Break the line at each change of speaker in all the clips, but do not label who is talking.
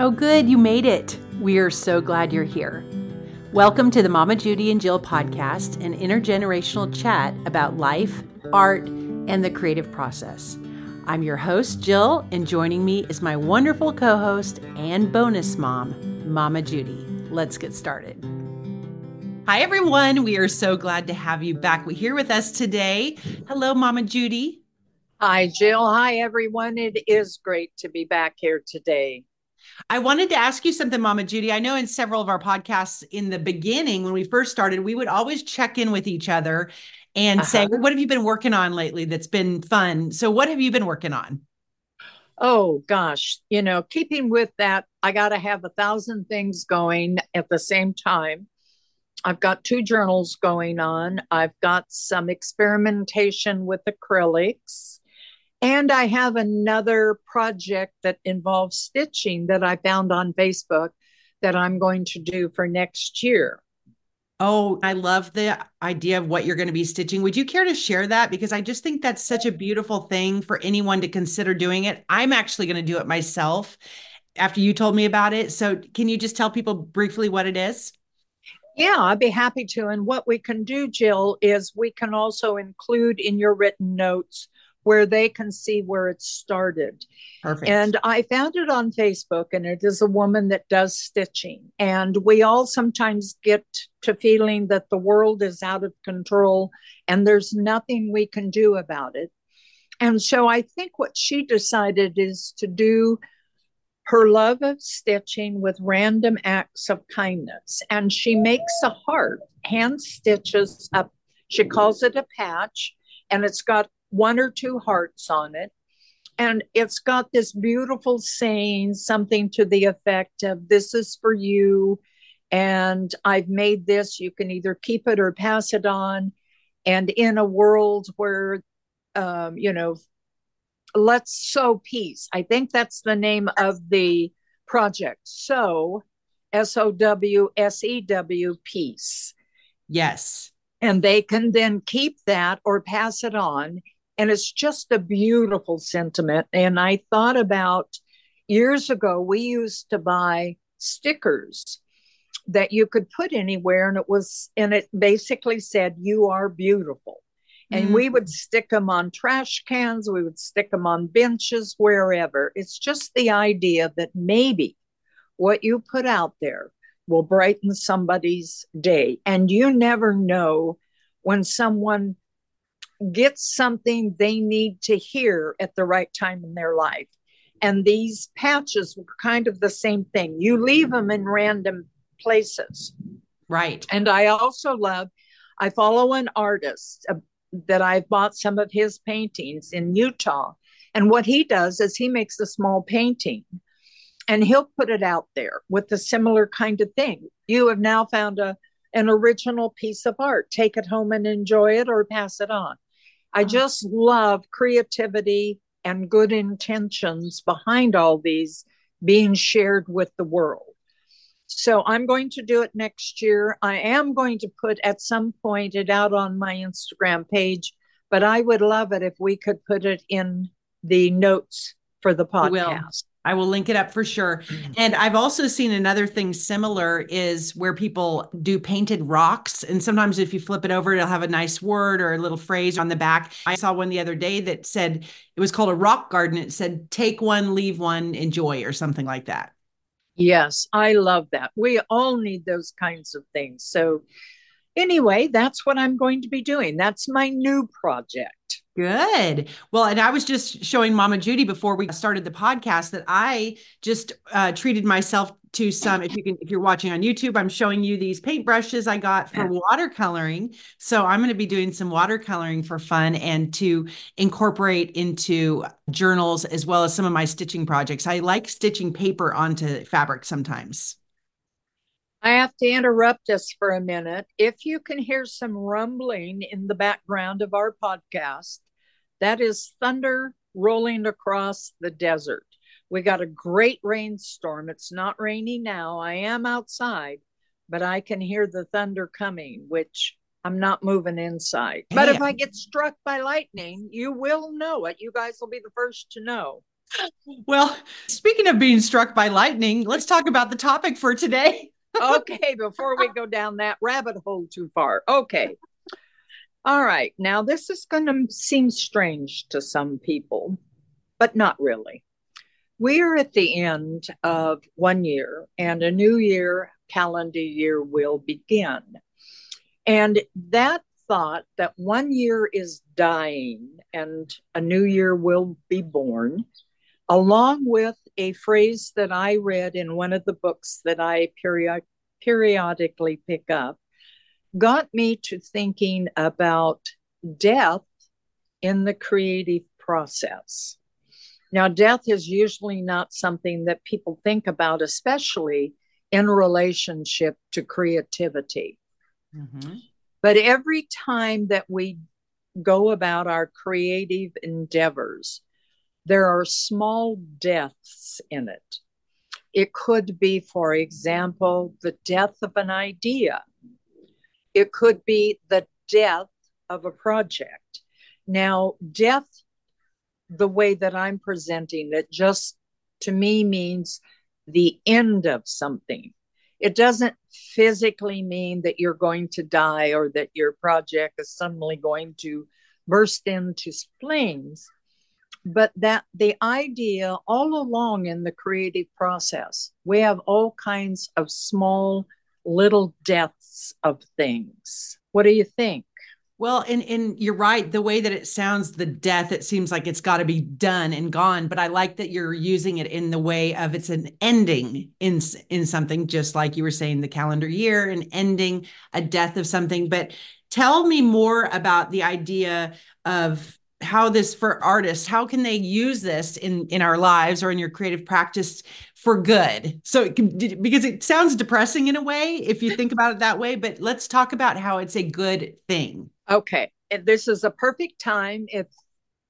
Oh, good, you made it. We are so glad you're here. Welcome to the Mama Judy and Jill podcast, an intergenerational chat about life, art, and the creative process. I'm your host, Jill, and joining me is my wonderful co host and bonus mom, Mama Judy. Let's get started. Hi, everyone. We are so glad to have you back here with us today. Hello, Mama Judy.
Hi, Jill. Hi, everyone. It is great to be back here today.
I wanted to ask you something, Mama Judy. I know in several of our podcasts in the beginning, when we first started, we would always check in with each other and uh-huh. say, What have you been working on lately that's been fun? So, what have you been working on?
Oh, gosh. You know, keeping with that, I got to have a thousand things going at the same time. I've got two journals going on. I've got some experimentation with acrylics. And I have another project that involves stitching that I found on Facebook that I'm going to do for next year.
Oh, I love the idea of what you're going to be stitching. Would you care to share that? Because I just think that's such a beautiful thing for anyone to consider doing it. I'm actually going to do it myself after you told me about it. So, can you just tell people briefly what it is?
Yeah, I'd be happy to. And what we can do, Jill, is we can also include in your written notes where they can see where it started. Perfect. And I found it on Facebook, and it is a woman that does stitching. And we all sometimes get to feeling that the world is out of control and there's nothing we can do about it. And so I think what she decided is to do her love of stitching with random acts of kindness. And she makes a heart, hand stitches up, she calls it a patch, and it's got one or two hearts on it. And it's got this beautiful saying, something to the effect of, This is for you. And I've made this. You can either keep it or pass it on. And in a world where, um, you know, let's sow peace. I think that's the name of the project. So, S O W S E W, peace.
Yes.
And they can then keep that or pass it on and it's just a beautiful sentiment. And I thought about years ago, we used to buy stickers that you could put anywhere, and it was, and it basically said, You are beautiful. And mm-hmm. we would stick them on trash cans, we would stick them on benches, wherever. It's just the idea that maybe what you put out there will brighten somebody's day. And you never know when someone get something they need to hear at the right time in their life. And these patches were kind of the same thing. You leave them in random places.
Right.
And I also love, I follow an artist uh, that I've bought some of his paintings in Utah. And what he does is he makes a small painting and he'll put it out there with a similar kind of thing. You have now found a an original piece of art. Take it home and enjoy it or pass it on. I just love creativity and good intentions behind all these being shared with the world. So I'm going to do it next year. I am going to put at some point it out on my Instagram page, but I would love it if we could put it in the notes for the podcast.
I will link it up for sure. Mm. And I've also seen another thing similar is where people do painted rocks. And sometimes if you flip it over, it'll have a nice word or a little phrase on the back. I saw one the other day that said it was called a rock garden. It said, take one, leave one, enjoy, or something like that.
Yes, I love that. We all need those kinds of things. So, anyway, that's what I'm going to be doing. That's my new project.
Good. Well, and I was just showing Mama Judy before we started the podcast that I just uh, treated myself to some. If you can, if you're watching on YouTube, I'm showing you these paintbrushes I got for watercoloring. So I'm going to be doing some watercoloring for fun and to incorporate into journals as well as some of my stitching projects. I like stitching paper onto fabric sometimes.
I have to interrupt us for a minute. If you can hear some rumbling in the background of our podcast, that is thunder rolling across the desert. We got a great rainstorm. It's not rainy now. I am outside, but I can hear the thunder coming, which I'm not moving inside. But if I get struck by lightning, you will know it. You guys will be the first to know.
well, speaking of being struck by lightning, let's talk about the topic for today.
Okay, before we go down that rabbit hole too far. Okay. All right. Now, this is going to seem strange to some people, but not really. We're at the end of one year, and a new year, calendar year, will begin. And that thought that one year is dying and a new year will be born, along with a phrase that I read in one of the books that I period- periodically pick up, got me to thinking about death in the creative process. Now, death is usually not something that people think about, especially in relationship to creativity. Mm-hmm. But every time that we go about our creative endeavors, there are small deaths in it. It could be, for example, the death of an idea. It could be the death of a project. Now, death, the way that I'm presenting it, just to me means the end of something. It doesn't physically mean that you're going to die or that your project is suddenly going to burst into flames, but that the idea all along in the creative process, we have all kinds of small little deaths of things. What do you think?
Well, and and you're right. The way that it sounds, the death, it seems like it's got to be done and gone. But I like that you're using it in the way of it's an ending in in something, just like you were saying, the calendar year, and ending, a death of something. But tell me more about the idea of how this for artists how can they use this in in our lives or in your creative practice for good so it can, because it sounds depressing in a way if you think about it that way but let's talk about how it's a good thing
Okay. This is a perfect time. If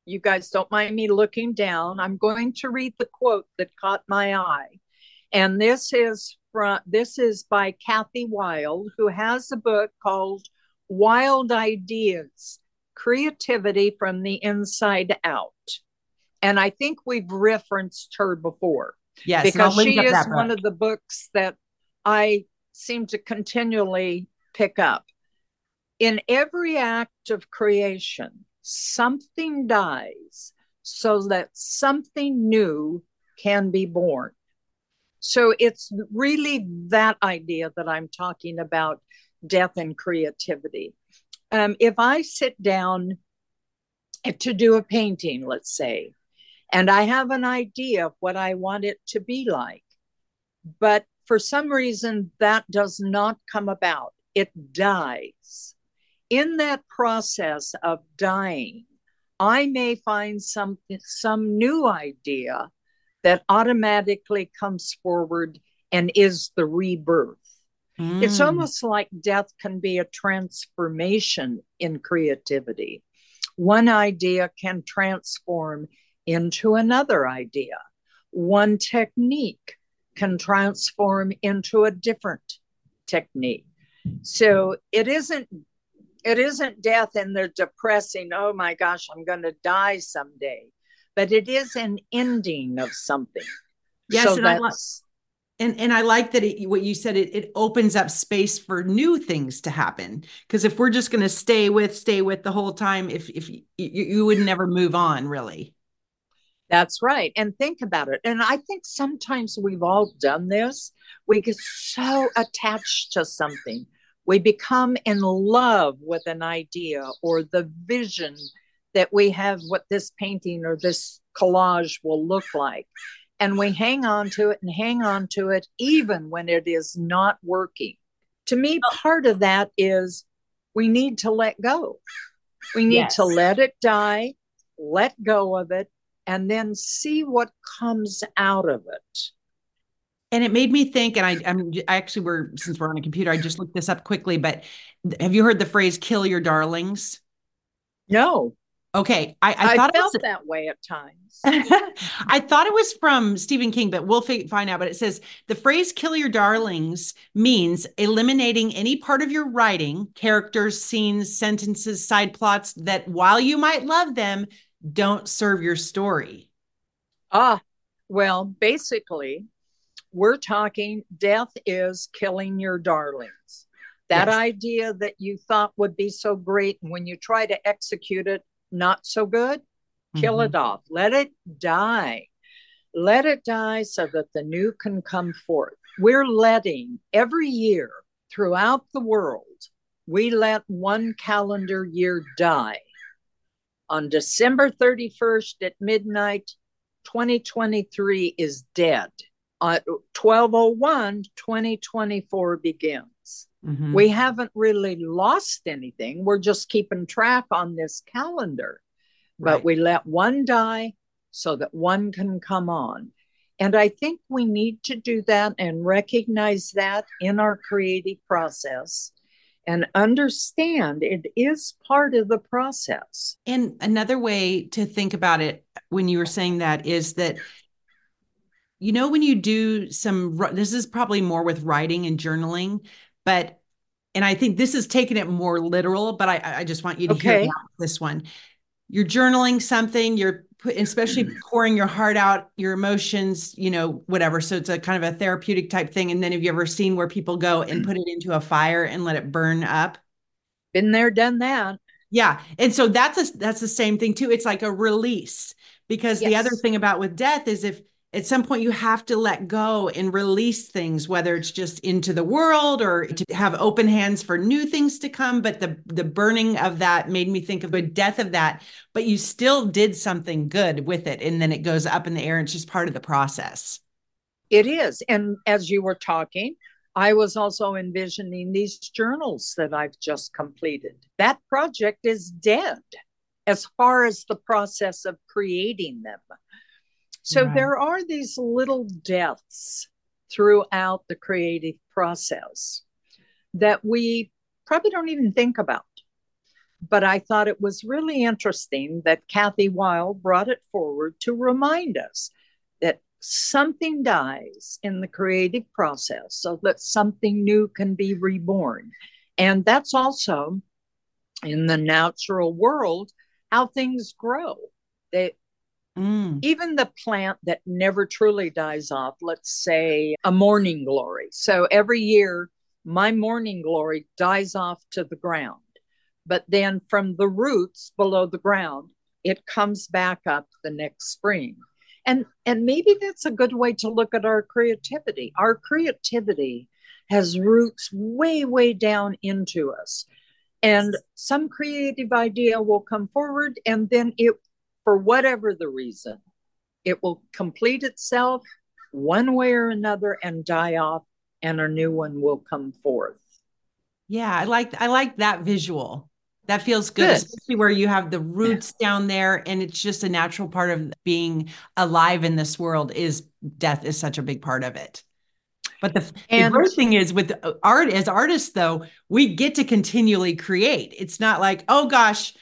you guys don't mind me looking down, I'm going to read the quote that caught my eye. And this is from this is by Cathy Wild, who has a book called Wild Ideas: Creativity from the Inside Out. And I think we've referenced her before.
Yes,
because she is one of the books that I seem to continually pick up. In every act of creation, something dies so that something new can be born. So it's really that idea that I'm talking about death and creativity. Um, if I sit down to do a painting, let's say, and I have an idea of what I want it to be like, but for some reason that does not come about, it dies in that process of dying, I may find some some new idea that automatically comes forward and is the rebirth. Mm. It's almost like death can be a transformation in creativity. One idea can transform into another idea. One technique can transform into a different technique. So it isn't it isn't death and the depressing, oh my gosh, I'm going to die someday, but it is an ending of something.
Yes, so and, I like, and and I like that it, what you said. It it opens up space for new things to happen. Because if we're just going to stay with stay with the whole time, if if you, you would never move on, really.
That's right. And think about it. And I think sometimes we've all done this. We get so attached to something we become in love with an idea or the vision that we have what this painting or this collage will look like. And we hang on to it and hang on to it even when it is not working. To me, part of that is we need to let go. We need yes. to let it die, let go of it, and then see what comes out of it
and it made me think and I, I'm I actually we're since we're on a computer, I just looked this up quickly, but have you heard the phrase kill your darlings?
No.
Okay. I, I, I thought
felt it was, that way at times.
I thought it was from Stephen King, but we'll find out. But it says the phrase kill your darlings means eliminating any part of your writing, characters, scenes, sentences, side plots that while you might love them, don't serve your story.
Ah, well, basically, we're talking death is killing your darlings. That yes. idea that you thought would be so great, and when you try to execute it, not so good, kill mm-hmm. it off. Let it die. Let it die so that the new can come forth. We're letting every year throughout the world, we let one calendar year die. On December 31st at midnight, 2023 is dead. Uh, 1201, 2024 begins. Mm-hmm. We haven't really lost anything. We're just keeping track on this calendar. Right. But we let one die so that one can come on. And I think we need to do that and recognize that in our creative process and understand it is part of the process.
And another way to think about it when you were saying that is that you know when you do some this is probably more with writing and journaling but and i think this is taking it more literal but i i just want you to okay. hear this one. You're journaling something you're put, especially pouring your heart out your emotions you know whatever. So it's a kind of a therapeutic type thing. And then have you ever seen where people go and put it into a fire and let it burn up?
Been there done that.
Yeah. And so that's a that's the same thing too. It's like a release because yes. the other thing about with death is if at some point you have to let go and release things whether it's just into the world or to have open hands for new things to come but the the burning of that made me think of the death of that but you still did something good with it and then it goes up in the air and it's just part of the process
it is and as you were talking I was also envisioning these journals that I've just completed. That project is dead as far as the process of creating them. So right. there are these little deaths throughout the creative process that we probably don't even think about. But I thought it was really interesting that Cathy Wild brought it forward to remind us that something dies in the creative process so that something new can be reborn. And that's also in the natural world how things grow. They, Mm. Even the plant that never truly dies off, let's say a morning glory. So every year, my morning glory dies off to the ground. But then from the roots below the ground, it comes back up the next spring. And, and maybe that's a good way to look at our creativity. Our creativity has roots way, way down into us. And some creative idea will come forward and then it for whatever the reason, it will complete itself one way or another and die off, and a new one will come forth.
Yeah, I like I like that visual. That feels good, good, especially where you have the roots down there, and it's just a natural part of being alive in this world. Is death is such a big part of it. But the, and, the great thing is with uh, art, as artists, though, we get to continually create. It's not like, oh gosh,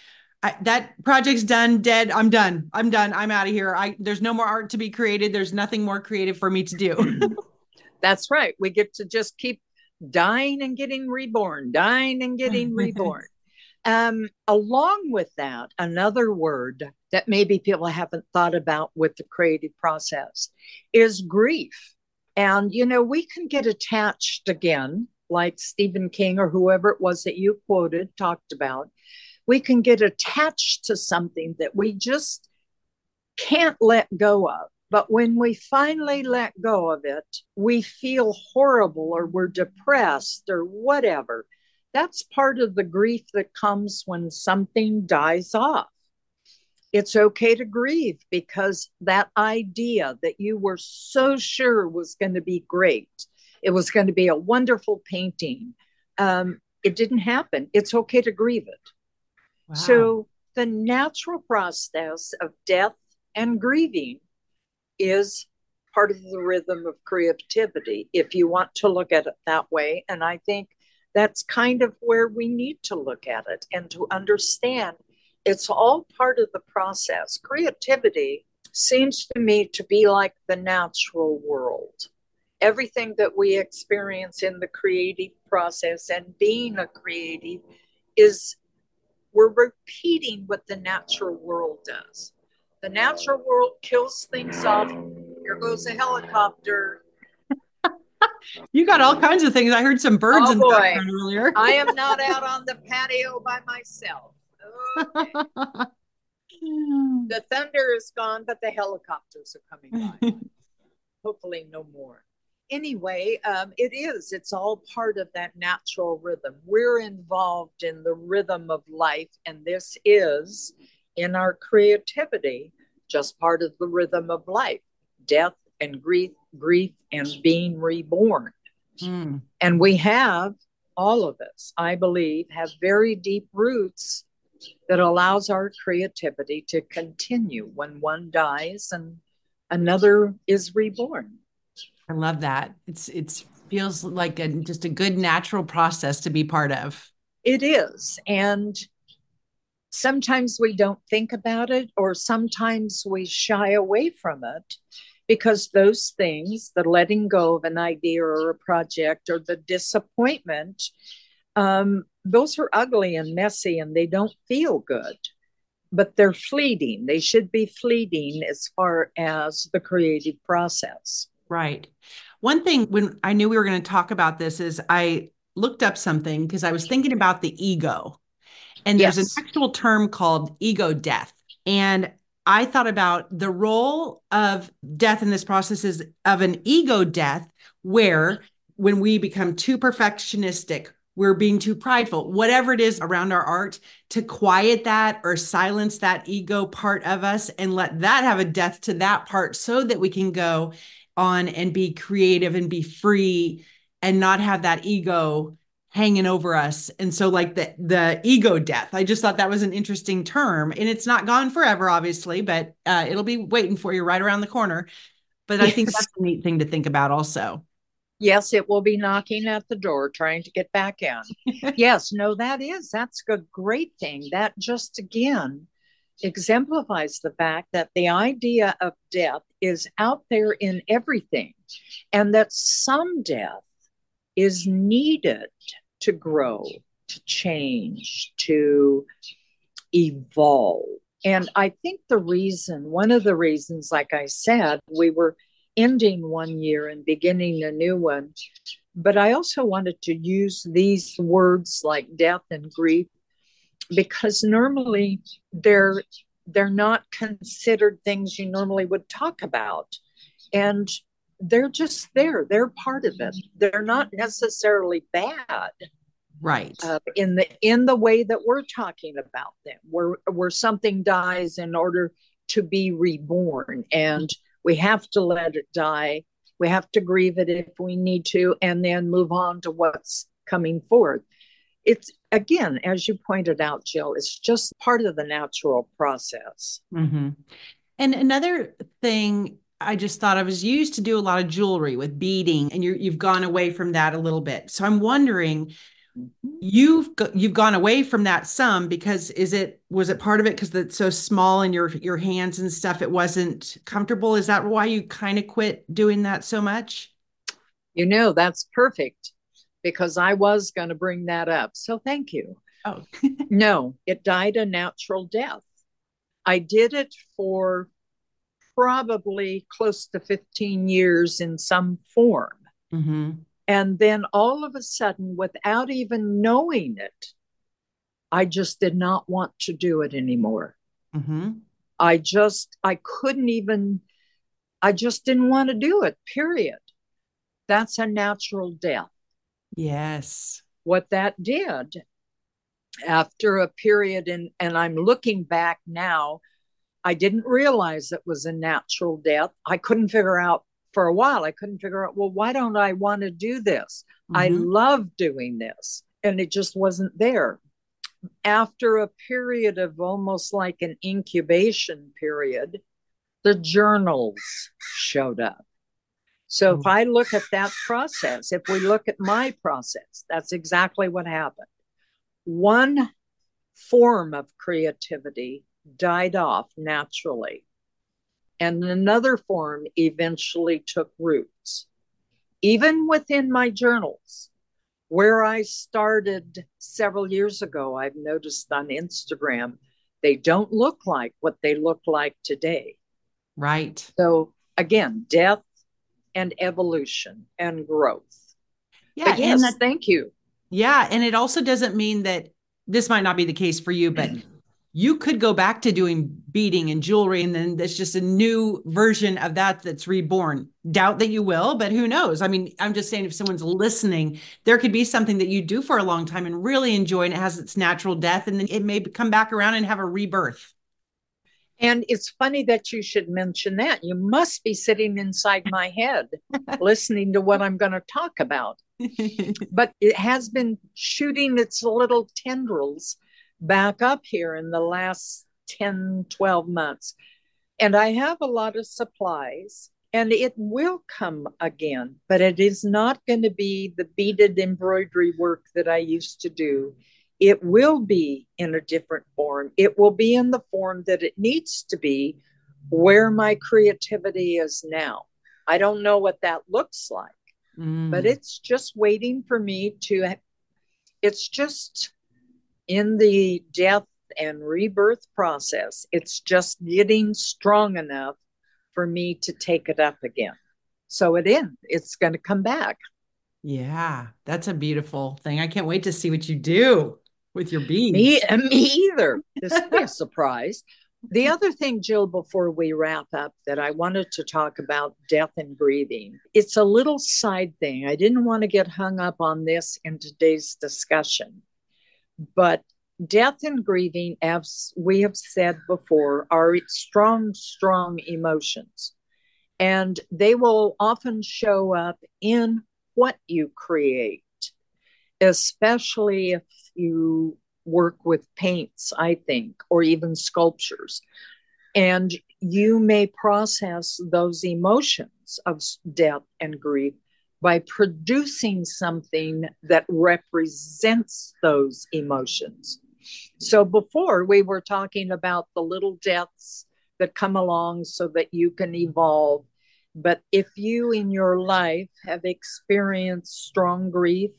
I, that project's done, dead. I'm done. I'm done. I'm out of here. I there's no more art to be created. There's nothing more creative for me to do.
That's right. We get to just keep dying and getting reborn, dying and getting reborn. Um, along with that, another word that maybe people haven't thought about with the creative process is grief. And, you know, we can get attached again, like Stephen King or whoever it was that you quoted, talked about, we can get attached to something that we just can't let go of. But when we finally let go of it, we feel horrible or we're depressed or whatever. That's part of the grief that comes when something dies off. It's okay to grieve because that idea that you were so sure was going to be great, it was going to be a wonderful painting, um, it didn't happen. It's okay to grieve it. So the natural process of death and grieving is part of the rhythm of creativity, if you want to look at it that way. And I think that's kind of where we need to look at it and to understand it's all part of the process. Creativity seems to me to be like the natural world. Everything that we experience in the creative process and being a creative is we're repeating what the natural world does. The natural world kills things off. Here goes a helicopter.
you got all kinds of things. I heard some birds oh, in the background earlier.
I am not out on the patio by myself. Okay. the thunder is gone, but the helicopters are coming by. Hopefully, no more. Anyway, um, it is. It's all part of that natural rhythm. We're involved in the rhythm of life, and this is in our creativity just part of the rhythm of life death and grief grief and being reborn mm. and we have all of us i believe have very deep roots that allows our creativity to continue when one dies and another is reborn
i love that. It's it's feels like a, just a good natural process to be part of.
It is and sometimes we don't think about it or sometimes we shy away from it because those things the letting go of an idea or a project or the disappointment um, those are ugly and messy and they don't feel good but they're fleeting. They should be fleeting as far as the creative process
right. One thing when i knew we were going to talk about this is i looked up something because i was thinking about the ego. And there's yes. an actual term called ego death. And I thought about the role of death in this process is of an ego death, where mm-hmm. when we become too perfectionistic, we're being too prideful, whatever it is around our art, to quiet that or silence that ego part of us and let that have a death to that part so that we can go on and be creative and be free and not have that ego hanging over us. And so like the the ego death i just thought that was an interesting term. And it's not gone forever obviously but uh, it'll be waiting for you right around the corner. But yes. i think that's a neat thing to think about also.
Yes it will be knocking at the door trying to get back in. Yes no that is that's a great thing. That just again exemplifies the fact that the idea of death is out there in everything and that some death is needed to grow, to change, to evolve. And I think the reason, one of the reasons, like I said, we were ending one year and beginning a new one. But I also wanted to use these words like death and grief because normally they're they're not considered things you normally would talk about. And they're just there they're part of it. They're not necessarily bad
right.
uh, in the in the way that we're talking about them where where something dies in order to be reborn. And we have to let it die. We have to grieve it if we need to and then move on to what's coming forward it's again as you pointed out jill it's just part of the natural process
mm-hmm. and another thing I just thought I was used to do a lot of jewelry with beading, and you you've gone away from that a little bit. So I'm wondering, you've you've gone away from that some because is it was it part of it because it's so small in your your hands and stuff? It wasn't comfortable. Is that why you kind of quit doing that so much?
You know, that's perfect because I was going to bring that up. So thank you.
Oh
no, it died a natural death. I did it for probably close to 15 years in some form. Mm-hmm. And then all of a sudden, without even knowing it, I just did not want to do it anymore. Mm-hmm. I just, I couldn't even, I just didn't want to do it, period. That's a natural death.
Yes.
What that did after a period, and, and I'm looking back now, I didn't realize it was a natural death. I couldn't figure out for a while, I couldn't figure out, well, why don't I want to do this? Mm-hmm. I love doing this. And it just wasn't there. After a period of almost like an incubation period, the journals showed up. So if mm. I look at that process, if we look at my process, that's exactly what happened. One form of creativity died off naturally. And another form eventually took roots. Even within my journals, where I started several years ago, I've noticed on Instagram, They don't look like what they look like today.
Right.
So, again, death and evolution and growth.
Yeah.
But yes, that, thank you.
Yeah. And it also doesn't mean that this might not be the case for you, but you could go back to doing beading and jewelry and then there's just a new version of that that's reborn doubt that you will but who knows i mean i'm just saying if someone's listening there could be something that you do for a long time and really enjoy and it has its natural death and then it may come back around and have a rebirth
and it's funny that you should mention that you must be sitting inside my head listening to what i'm going to talk about but it has been shooting its little tendrils back up here in the last 10, 12 months. And I have a lot of supplies and it will come again, but it is not going to be the beaded embroidery work that I used to do. It will be in a different form. It will be in the form that it needs to be where my creativity is now. I don't know what that looks like, mm. but it's just waiting for me to. It's just in the death and rebirth process, it's just getting strong enough for me to take it up again. So it in, it's going to come back.
Yeah, that's a beautiful thing. I can't wait to see what you do with your beads.
Me, me either. This will be a surprise. The other thing, Jill, before we wrap up, that I wanted to talk about death and grieving. It's a little side thing. I didn't want to get hung up on this in today's discussion. But death and grieving, as we have said before, are strong, strong emotions. And they will often show up in what you create, especially if you work with paints, I think, or even sculptures. And you may process those emotions of death and grief by producing something that represents those emotions. So before we were talking about the little deaths that come along so that you can evolve. But if you in your life have experienced strong grief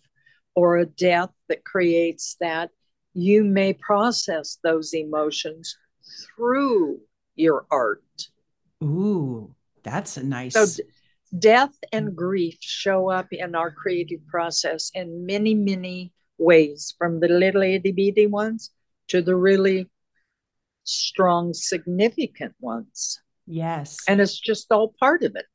or a death that creates that, you may process those emotions through your art.
Ooh, that's a nice.
So, death and grief show up in our creative process in many, many ways, from the little itty bitty ones to the really strong, significant ones.
Yes.
And it's just all part of it.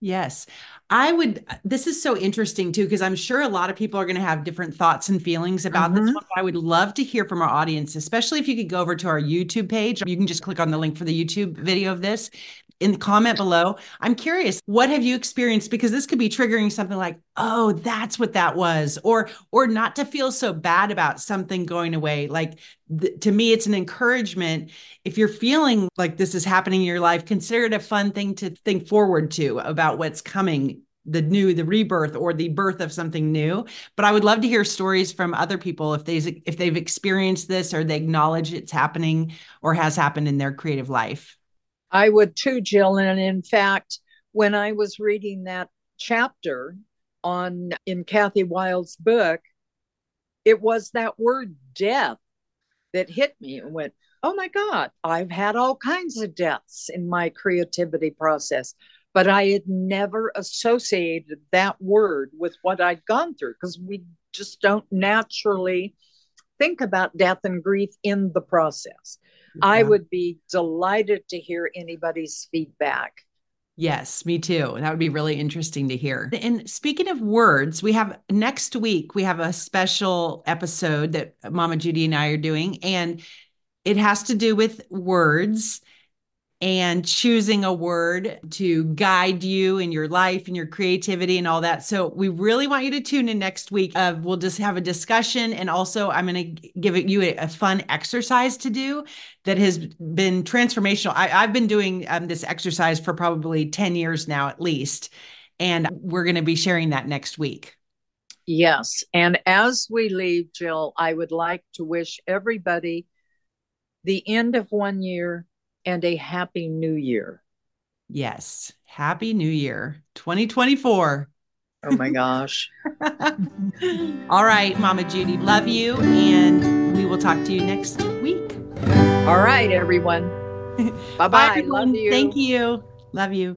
Yes. I would, this is so interesting too, because I'm sure a lot of people are going to have different thoughts and feelings about mm-hmm. this one. I would love to hear from our audience, especially if you could go over to our YouTube page. You can just click on the link for the YouTube video of this in the comment below. I'm curious, what have you experienced? Because this could be triggering something like, oh, that's what that was, or or not to feel so bad about something going away. Like th- to me, it's an encouragement. If you're feeling like this is happening in your life, consider it a fun thing to think forward to about what's coming the new the rebirth or the birth of something new but i would love to hear stories from other people if they if they've experienced this or they acknowledge it's happening or has happened in their creative life
I would too, Jill. And in fact, when I was reading that chapter on in Cathy Wild's book, it was that word death that hit me and went, Oh my God, I've had all kinds of deaths in my creativity process, but I had never associated that word with what I'd gone through because we just don't naturally think about death and grief in the process. I mm-hmm. would be delighted to hear anybody's feedback.
Yes, me too. That would be really interesting to hear. And speaking of words, we have next week, we have a special episode that Mama Judy and I are doing, and it has to do with words and choosing a word to guide you in your life and your creativity and all that. So we really want you to tune in next week. Uh, we'll just have a discussion, and also I'm going to give you a, a, fun exercise to do that has been transformational. I, have been doing um, this exercise for probably ten years now, at least, and we're going to be sharing that next week.
Yes, and as we leave, Jill, I would like to wish everybody the end of one year and a happy new year.
Yes. Happy New Year 2024.
Oh my gosh.
All right, Mama Judy, love you. And we will talk to you next week.
All right, everyone. Bye bye. Love you.
Thank you. Love you.